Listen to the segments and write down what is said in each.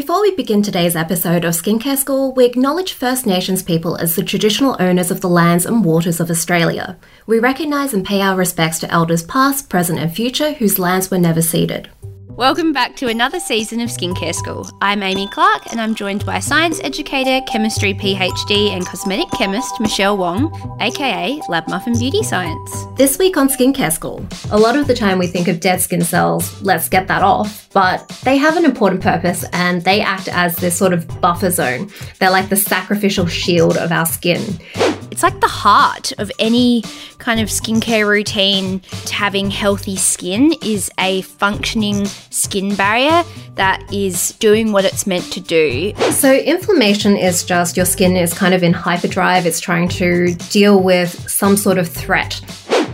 Before we begin today's episode of Skincare School, we acknowledge First Nations people as the traditional owners of the lands and waters of Australia. We recognise and pay our respects to elders past, present, and future whose lands were never ceded. Welcome back to another season of Skincare School. I'm Amy Clark and I'm joined by science educator, chemistry PhD, and cosmetic chemist Michelle Wong, aka Lab Muffin Beauty Science. This week on Skincare School, a lot of the time we think of dead skin cells, let's get that off, but they have an important purpose and they act as this sort of buffer zone. They're like the sacrificial shield of our skin. It's like the heart of any kind of skincare routine. To having healthy skin is a functioning skin barrier that is doing what it's meant to do. So, inflammation is just your skin is kind of in hyperdrive, it's trying to deal with some sort of threat.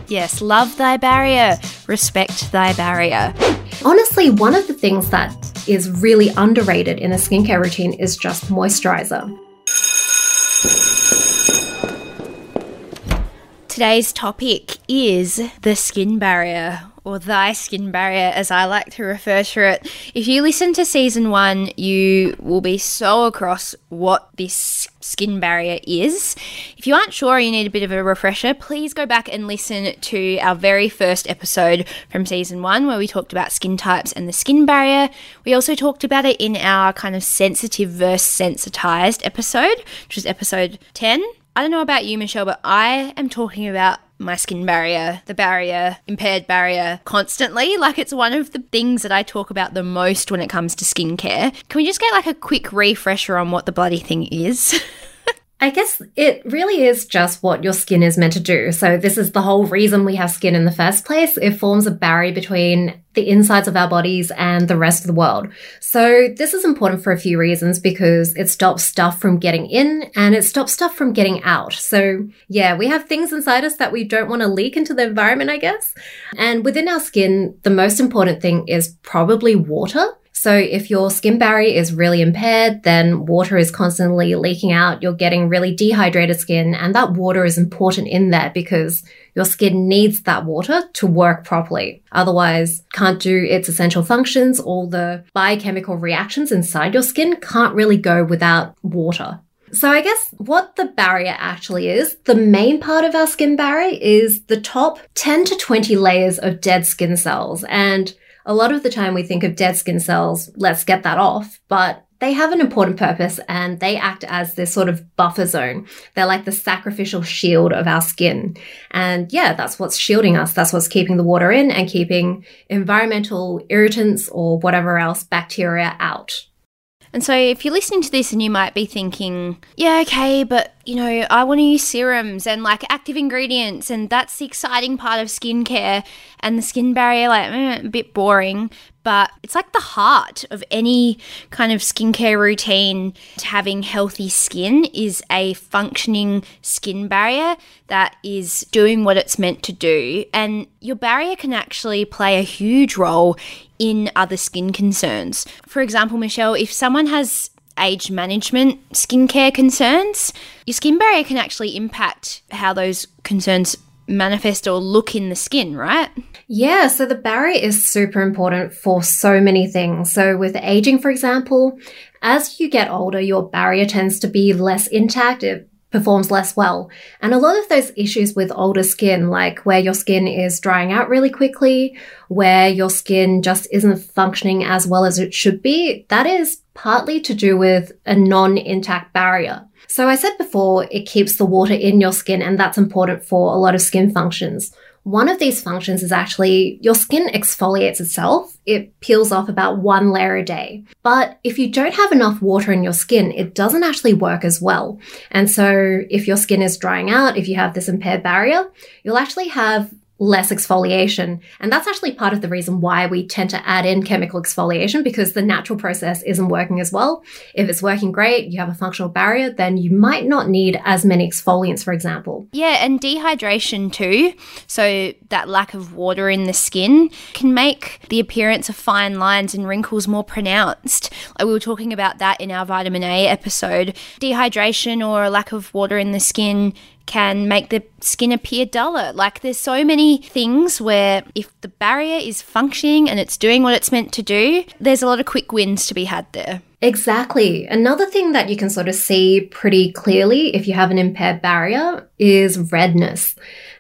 Yes, love thy barrier, respect thy barrier. Honestly, one of the things that is really underrated in a skincare routine is just moisturizer. Today's topic is the skin barrier, or thy skin barrier, as I like to refer to it. If you listen to season one, you will be so across what this skin barrier is. If you aren't sure, you need a bit of a refresher, please go back and listen to our very first episode from season one, where we talked about skin types and the skin barrier. We also talked about it in our kind of sensitive versus sensitized episode, which was episode 10. I don't know about you, Michelle, but I am talking about my skin barrier, the barrier, impaired barrier constantly. Like it's one of the things that I talk about the most when it comes to skincare. Can we just get like a quick refresher on what the bloody thing is? I guess it really is just what your skin is meant to do. So, this is the whole reason we have skin in the first place. It forms a barrier between the insides of our bodies and the rest of the world. So, this is important for a few reasons because it stops stuff from getting in and it stops stuff from getting out. So, yeah, we have things inside us that we don't want to leak into the environment, I guess. And within our skin, the most important thing is probably water. So if your skin barrier is really impaired, then water is constantly leaking out. You're getting really dehydrated skin and that water is important in there because your skin needs that water to work properly. Otherwise, can't do its essential functions. All the biochemical reactions inside your skin can't really go without water. So I guess what the barrier actually is, the main part of our skin barrier is the top 10 to 20 layers of dead skin cells. And a lot of the time we think of dead skin cells, let's get that off, but they have an important purpose and they act as this sort of buffer zone. They're like the sacrificial shield of our skin. And yeah, that's what's shielding us. That's what's keeping the water in and keeping environmental irritants or whatever else bacteria out. And so, if you're listening to this and you might be thinking, yeah, okay, but you know, I want to use serums and like active ingredients, and that's the exciting part of skincare, and the skin barrier, like, eh, a bit boring but it's like the heart of any kind of skincare routine. Having healthy skin is a functioning skin barrier that is doing what it's meant to do. And your barrier can actually play a huge role in other skin concerns. For example, Michelle, if someone has age management skincare concerns, your skin barrier can actually impact how those concerns manifest or look in the skin, right? Yeah, so the barrier is super important for so many things. So with aging, for example, as you get older, your barrier tends to be less intact. It performs less well. And a lot of those issues with older skin, like where your skin is drying out really quickly, where your skin just isn't functioning as well as it should be, that is partly to do with a non-intact barrier. So I said before, it keeps the water in your skin and that's important for a lot of skin functions. One of these functions is actually your skin exfoliates itself. It peels off about one layer a day. But if you don't have enough water in your skin, it doesn't actually work as well. And so if your skin is drying out, if you have this impaired barrier, you'll actually have less exfoliation. And that's actually part of the reason why we tend to add in chemical exfoliation because the natural process isn't working as well. If it's working great, you have a functional barrier, then you might not need as many exfoliants, for example. Yeah, and dehydration too. So that lack of water in the skin can make the appearance of fine lines and wrinkles more pronounced. We were talking about that in our vitamin A episode. Dehydration or a lack of water in the skin can make the skin appear duller. Like there's so many things where if the barrier is functioning and it's doing what it's meant to do, there's a lot of quick wins to be had there. Exactly. Another thing that you can sort of see pretty clearly if you have an impaired barrier is redness.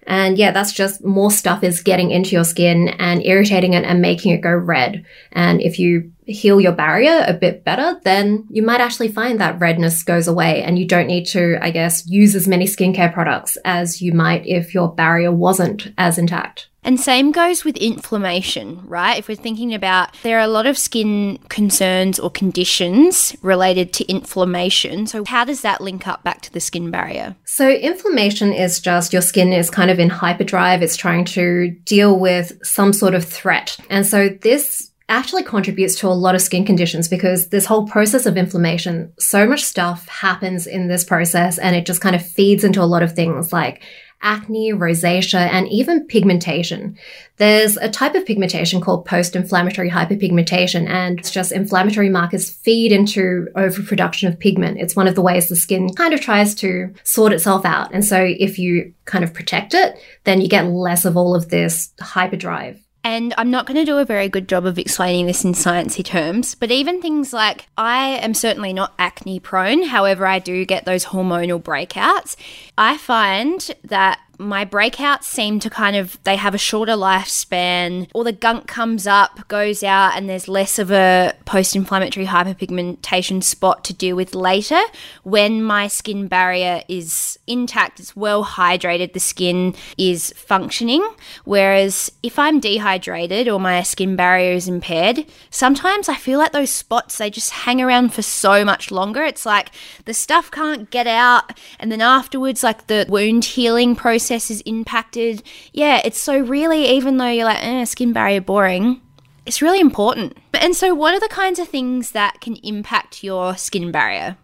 And yeah, that's just more stuff is getting into your skin and irritating it and making it go red. And if you heal your barrier a bit better, then you might actually find that redness goes away and you don't need to, I guess, use as many skincare products as you might if your barrier wasn't as intact. And same goes with inflammation, right? If we're thinking about there are a lot of skin concerns or conditions related to inflammation. So how does that link up back to the skin barrier? So inflammation is just your skin is kind of in hyperdrive. It's trying to deal with some sort of threat. And so this actually contributes to a lot of skin conditions because this whole process of inflammation, so much stuff happens in this process and it just kind of feeds into a lot of things like acne, rosacea, and even pigmentation. There's a type of pigmentation called post-inflammatory hyperpigmentation, and it's just inflammatory markers feed into overproduction of pigment. It's one of the ways the skin kind of tries to sort itself out. And so if you kind of protect it, then you get less of all of this hyperdrive. And I'm not going to do a very good job of explaining this in sciencey terms, but even things like I am certainly not acne prone, however I do get those hormonal breakouts. I find that my breakouts seem to kind of they have a shorter lifespan. All the gunk comes up goes out and there's less of a post-inflammatory hyperpigmentation spot to deal with later. When my skin barrier is intact it's well hydrated the skin is functioning. Whereas if i'm dehydrated or my skin barrier is impaired sometimes i feel like those spots they just hang around for so much longer. It's like the stuff can't get out and then afterwards like the wound healing process process is impacted. Yeah, it's so really, even though you're like, eh, skin barrier boring, it's really important. And so, what are the kinds of things that can impact your skin barrier?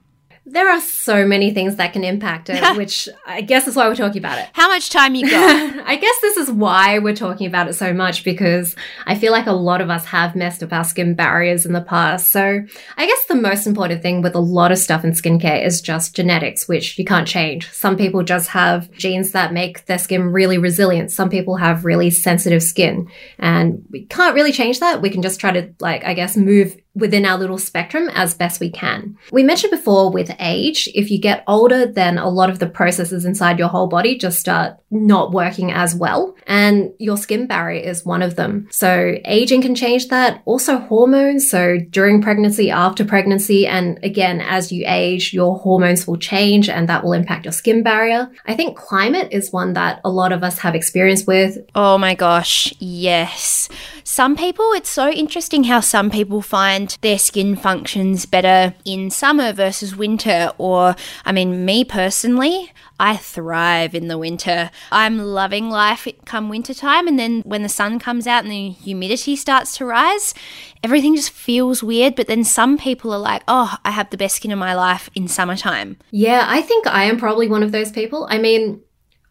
There are so many things that can impact it, which I guess is why we're talking about it. How much time you got? I guess this is why we're talking about it so much because I feel like a lot of us have messed up our skin barriers in the past. So I guess the most important thing with a lot of stuff in skincare is just genetics, which you can't change. Some people just have genes that make their skin really resilient. Some people have really sensitive skin and we can't really change that. We can just try to like, I guess, move within our little spectrum as best we can. We mentioned before with age, if you get older, then a lot of the processes inside your whole body just start not working as well. And your skin barrier is one of them. So aging can change that. Also hormones. So during pregnancy, after pregnancy, and again, as you age, your hormones will change and that will impact your skin barrier. I think climate is one that a lot of us have experience with. Oh my gosh. Yes. Some people, it's so interesting how some people find their skin functions better in summer versus winter. Or, I mean, me personally, I thrive in the winter. I'm loving life come winter time, and then when the sun comes out and the humidity starts to rise, everything just feels weird. But then some people are like, oh, I have the best skin of my life in summertime. Yeah, I think I am probably one of those people. I mean,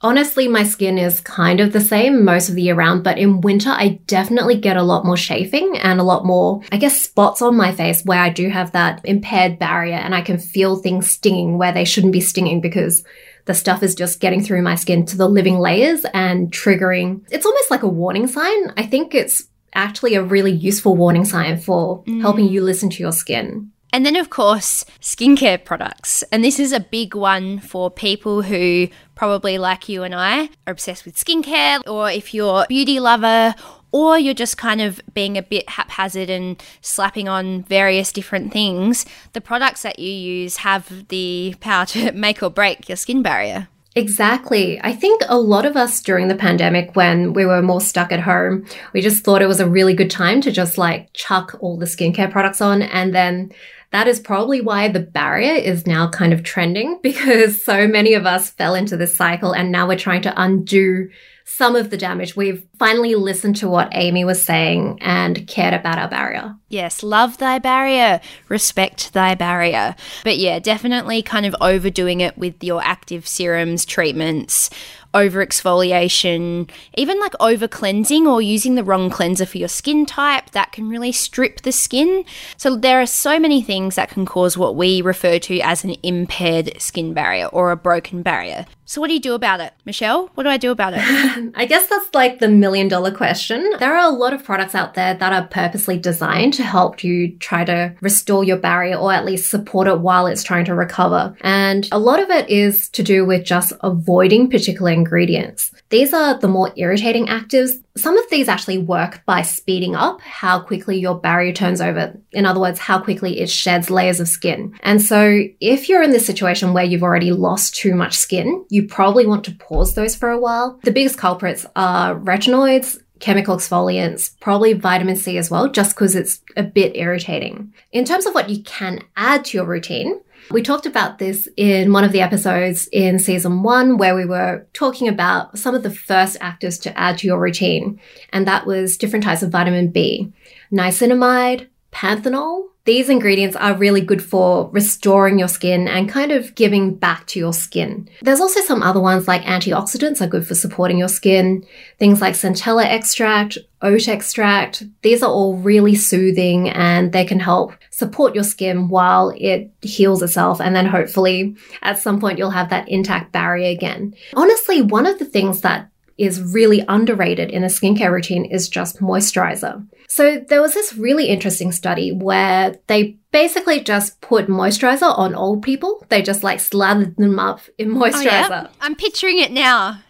Honestly, my skin is kind of the same most of the year round, but in winter, I definitely get a lot more chafing and a lot more, I guess, spots on my face where I do have that impaired barrier and I can feel things stinging where they shouldn't be stinging because the stuff is just getting through my skin to the living layers and triggering. It's almost like a warning sign. I think it's actually a really useful warning sign for mm. helping you listen to your skin. And then, of course, skincare products. And this is a big one for people who probably, like you and I, are obsessed with skincare, or if you're a beauty lover, or you're just kind of being a bit haphazard and slapping on various different things. The products that you use have the power to make or break your skin barrier. Exactly. I think a lot of us during the pandemic, when we were more stuck at home, we just thought it was a really good time to just like chuck all the skincare products on and then that is probably why the barrier is now kind of trending because so many of us fell into this cycle and now we're trying to undo some of the damage. We've finally listened to what Amy was saying and cared about our barrier. Yes, love thy barrier, respect thy barrier. But yeah, definitely kind of overdoing it with your active serums, treatments, over exfoliation, even like over cleansing or using the wrong cleanser for your skin type, that can really strip the skin. So there are so many things that can cause what we refer to as an impaired skin barrier or a broken barrier. So, what do you do about it? Michelle, what do I do about it? I guess that's like the million dollar question. There are a lot of products out there that are purposely designed to help you try to restore your barrier or at least support it while it's trying to recover. And a lot of it is to do with just avoiding particular ingredients. These are the more irritating actives. Some of these actually work by speeding up how quickly your barrier turns over. In other words, how quickly it sheds layers of skin. And so if you're in this situation where you've already lost too much skin, you probably want to pause those for a while. The biggest culprits are retinoids, chemical exfoliants, probably vitamin C as well, just because it's a bit irritating. In terms of what you can add to your routine, we talked about this in one of the episodes in season one, where we were talking about some of the first actives to add to your routine. And that was different types of vitamin B, niacinamide, panthenol, these ingredients are really good for restoring your skin and kind of giving back to your skin. There's also some other ones like antioxidants are good for supporting your skin. Things like centella extract, oat extract. These are all really soothing and they can help support your skin while it heals itself. And then hopefully at some point you'll have that intact barrier again. Honestly, one of the things that is really underrated in a skincare routine is just moisturizer. So there was this really interesting study where they basically just put moisturizer on old people. They just like slathered them up in oh, moisturizer. Oh, yeah? I'm picturing it now.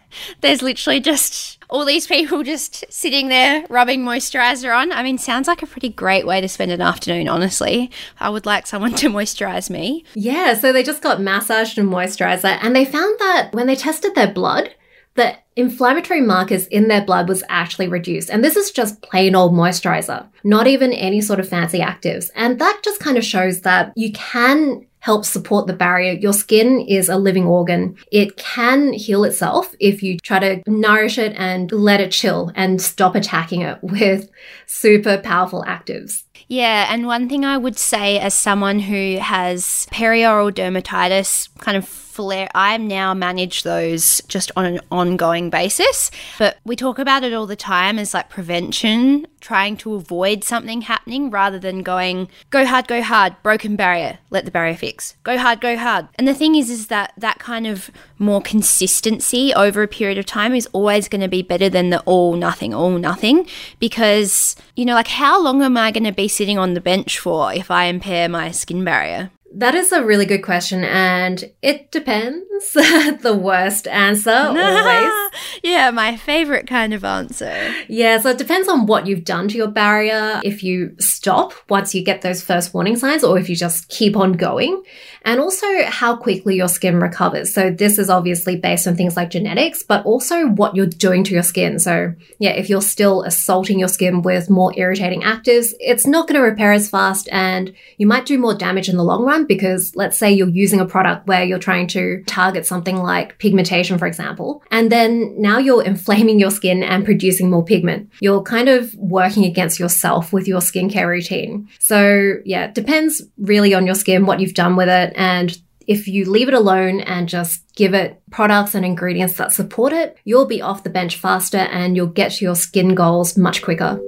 There's literally just all these people just sitting there rubbing moisturizer on. I mean, sounds like a pretty great way to spend an afternoon, honestly. I would like someone to moisturize me. Yeah, so they just got massaged and moisturizer, and they found that when they tested their blood, the inflammatory markers in their blood was actually reduced. And this is just plain old moisturizer, not even any sort of fancy actives. And that just kind of shows that you can help support the barrier. Your skin is a living organ. It can heal itself if you try to nourish it and let it chill and stop attacking it with super powerful actives. Yeah, and one thing I would say as someone who has perioral dermatitis kind of flare. I now manage those just on an ongoing basis. But we talk about it all the time as like prevention, trying to avoid something happening rather than going, go hard, go hard, broken barrier, let the barrier fix. Go hard, go hard. And the thing is, is that that kind of more consistency over a period of time is always going to be better than the all nothing, all nothing. Because, you know, like how long am I going to be sitting on the bench for if I impair my skin barrier? That is a really good question, and it depends. the worst answer, always. yeah, my favorite kind of answer. Yeah, so it depends on what you've done to your barrier. If you stop once you get those first warning signs, or if you just keep on going, and also how quickly your skin recovers. So, this is obviously based on things like genetics, but also what you're doing to your skin. So, yeah, if you're still assaulting your skin with more irritating actives, it's not going to repair as fast, and you might do more damage in the long run because let's say you're using a product where you're trying to target something like pigmentation, for example, and then now you're inflaming your skin and producing more pigment. You're kind of working against yourself with your skincare routine. So yeah, it depends really on your skin, what you've done with it, and if you leave it alone and just give it products and ingredients that support it, you'll be off the bench faster and you'll get to your skin goals much quicker.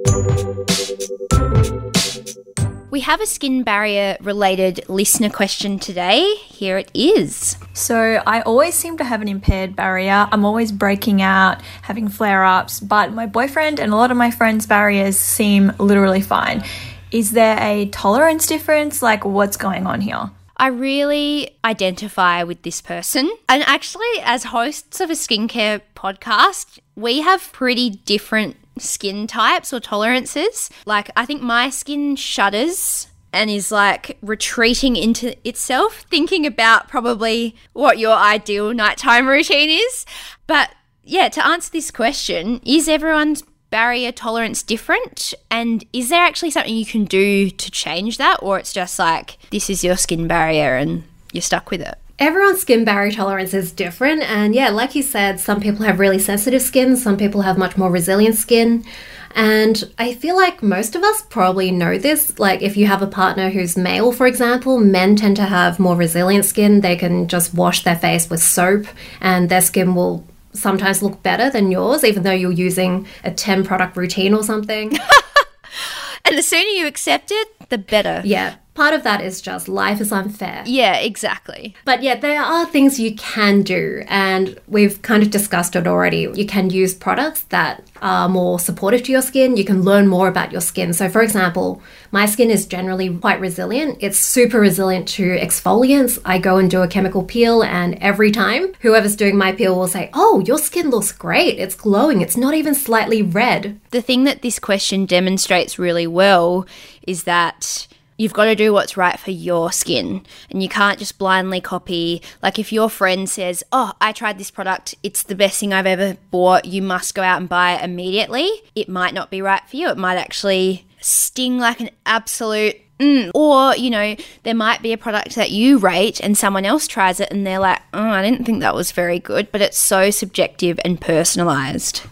We have a skin barrier related listener question today. Here it is. So, I always seem to have an impaired barrier. I'm always breaking out, having flare ups, but my boyfriend and a lot of my friends' barriers seem literally fine. Is there a tolerance difference? Like, what's going on here? I really identify with this person. And actually, as hosts of a skincare podcast, we have pretty different skin types or tolerances. Like, I think my skin shudders and is like retreating into itself, thinking about probably what your ideal nighttime routine is. But yeah, to answer this question, is everyone's barrier tolerance different? And is there actually something you can do to change that? Or it's just like, this is your skin barrier and you're stuck with it? Everyone's skin barrier tolerance is different. And yeah, like you said, some people have really sensitive skin, some people have much more resilient skin. And I feel like most of us probably know this. Like, if you have a partner who's male, for example, men tend to have more resilient skin. They can just wash their face with soap and their skin will sometimes look better than yours, even though you're using a 10 product routine or something. and the sooner you accept it, the better. Yeah. Part of that is just life is unfair. Yeah, exactly. But yeah, there are things you can do, and we've kind of discussed it already. You can use products that are more supportive to your skin. You can learn more about your skin. So, for example, my skin is generally quite resilient. It's super resilient to exfoliants. I go and do a chemical peel, and every time, whoever's doing my peel will say, Oh, your skin looks great. It's glowing. It's not even slightly red. The thing that this question demonstrates really well is that You've got to do what's right for your skin and you can't just blindly copy. Like, if your friend says, Oh, I tried this product, it's the best thing I've ever bought, you must go out and buy it immediately. It might not be right for you. It might actually sting like an absolute Mm. Or, you know, there might be a product that you rate and someone else tries it and they're like, oh, I didn't think that was very good, but it's so subjective and personalized.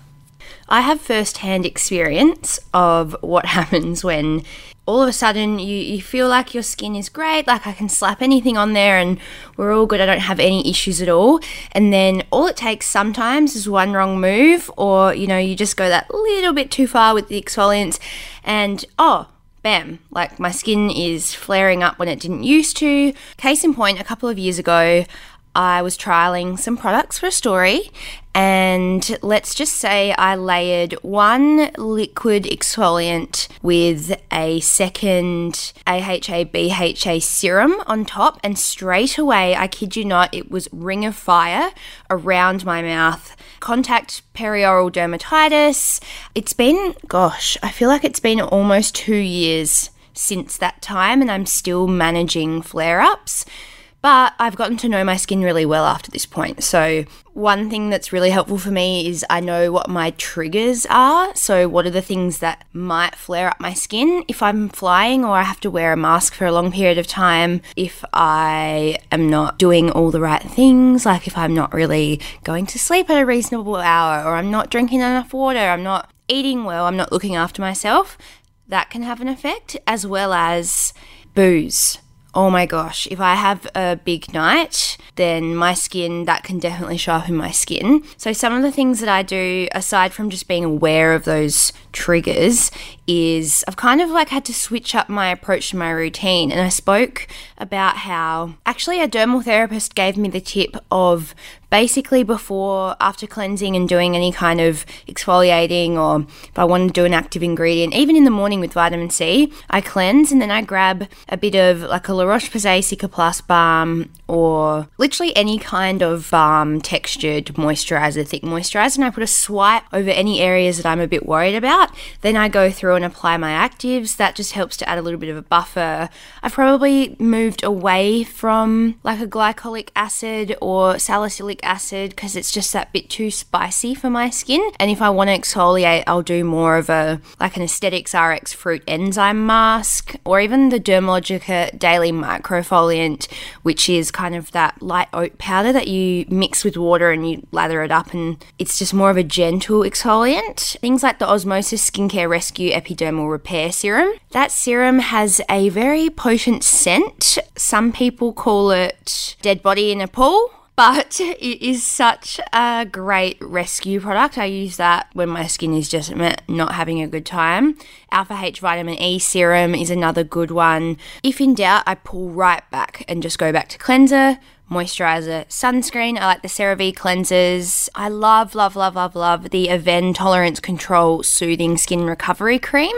I have first hand experience of what happens when all of a sudden you, you feel like your skin is great, like I can slap anything on there and we're all good, I don't have any issues at all. And then all it takes sometimes is one wrong move, or you know, you just go that little bit too far with the exfoliants, and oh, bam, like my skin is flaring up when it didn't used to. Case in point, a couple of years ago, I was trialing some products for a story, and let's just say I layered one liquid exfoliant with a second AHA BHA serum on top, and straight away, I kid you not, it was ring of fire around my mouth. Contact perioral dermatitis. It's been, gosh, I feel like it's been almost two years since that time, and I'm still managing flare ups. But I've gotten to know my skin really well after this point. So, one thing that's really helpful for me is I know what my triggers are. So, what are the things that might flare up my skin if I'm flying or I have to wear a mask for a long period of time, if I am not doing all the right things, like if I'm not really going to sleep at a reasonable hour, or I'm not drinking enough water, I'm not eating well, I'm not looking after myself. That can have an effect, as well as booze oh my gosh, if I have a big night, then my skin, that can definitely show up in my skin. So, some of the things that I do, aside from just being aware of those triggers, is I've kind of like had to switch up my approach to my routine. And I spoke about how actually a dermal therapist gave me the tip of basically before, after cleansing and doing any kind of exfoliating, or if I want to do an active ingredient, even in the morning with vitamin C, I cleanse and then I grab a bit of like a La Roche Posay Cicaplast balm or literally any kind of balm textured moisturizer, thick moisturizer, and I put a swipe over any areas that I'm a bit worried about. Then I go through and apply my actives. That just helps to add a little bit of a buffer. I've probably moved away from like a glycolic acid or salicylic acid because it's just that bit too spicy for my skin. And if I want to exfoliate, I'll do more of a like an Aesthetics RX fruit enzyme mask or even the Dermalogica daily microfoliant, which is kind of that light oat powder that you mix with water and you lather it up and it's just more of a gentle exfoliant. Things like the Osmosis Skincare Rescue Epidermal Repair Serum. That serum has a very potent scent. Some people call it dead body in a pool but it is such a great rescue product. I use that when my skin is just not having a good time. Alpha H vitamin E serum is another good one. If in doubt, I pull right back and just go back to cleanser, moisturizer, sunscreen. I like the CeraVe cleansers. I love, love, love, love, love the Avène Tolerance Control Soothing Skin Recovery Cream.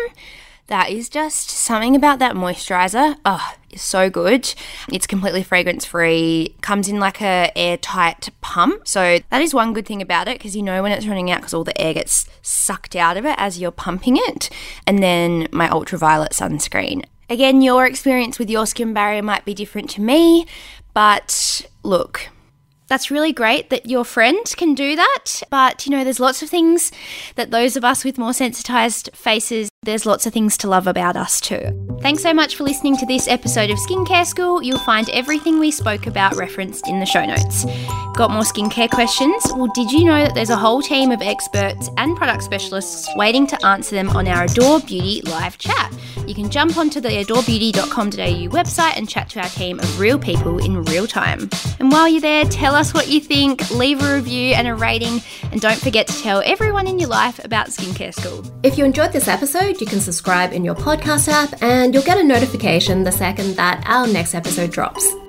That is just something about that moisturizer. Oh, it's so good. It's completely fragrance free. Comes in like a airtight pump. So that is one good thing about it because you know when it's running out because all the air gets sucked out of it as you're pumping it. And then my Ultra Violette sunscreen. Again, your experience with your skin barrier might be different to me, but look, that's really great that your friend can do that. But, you know, there's lots of things that those of us with more sensitized faces, there's lots of things to love about us too. Thanks so much for listening to this episode of Skincare School. You'll find everything we spoke about referenced in the show notes. Got more skincare questions? Well, did you know that there's a whole team of experts and product specialists waiting to answer them on our Adore Beauty live chat? You can jump onto the adorebeauty.com.au website and chat to our team of real people in real time. And while you're there, tell us what you think, leave a review and a rating, and don't forget to tell everyone in your life about Skincare School. If you enjoyed this episode, you can subscribe in your podcast app and you'll get a notification the second that our next episode drops.